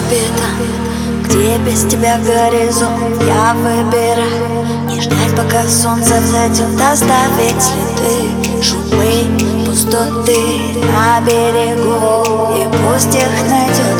орбита Где без тебя горизонт? Я выбираю Не ждать, пока солнце взойдет Оставить следы. Шумы, пустоты На берегу. И пусть их найдет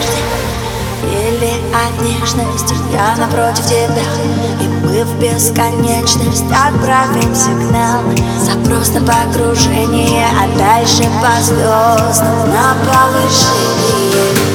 Дождя или от нежности Я напротив тебя. И мы в бесконечность Отправим сигнал Запрос на погружение А дальше по звездам На повышение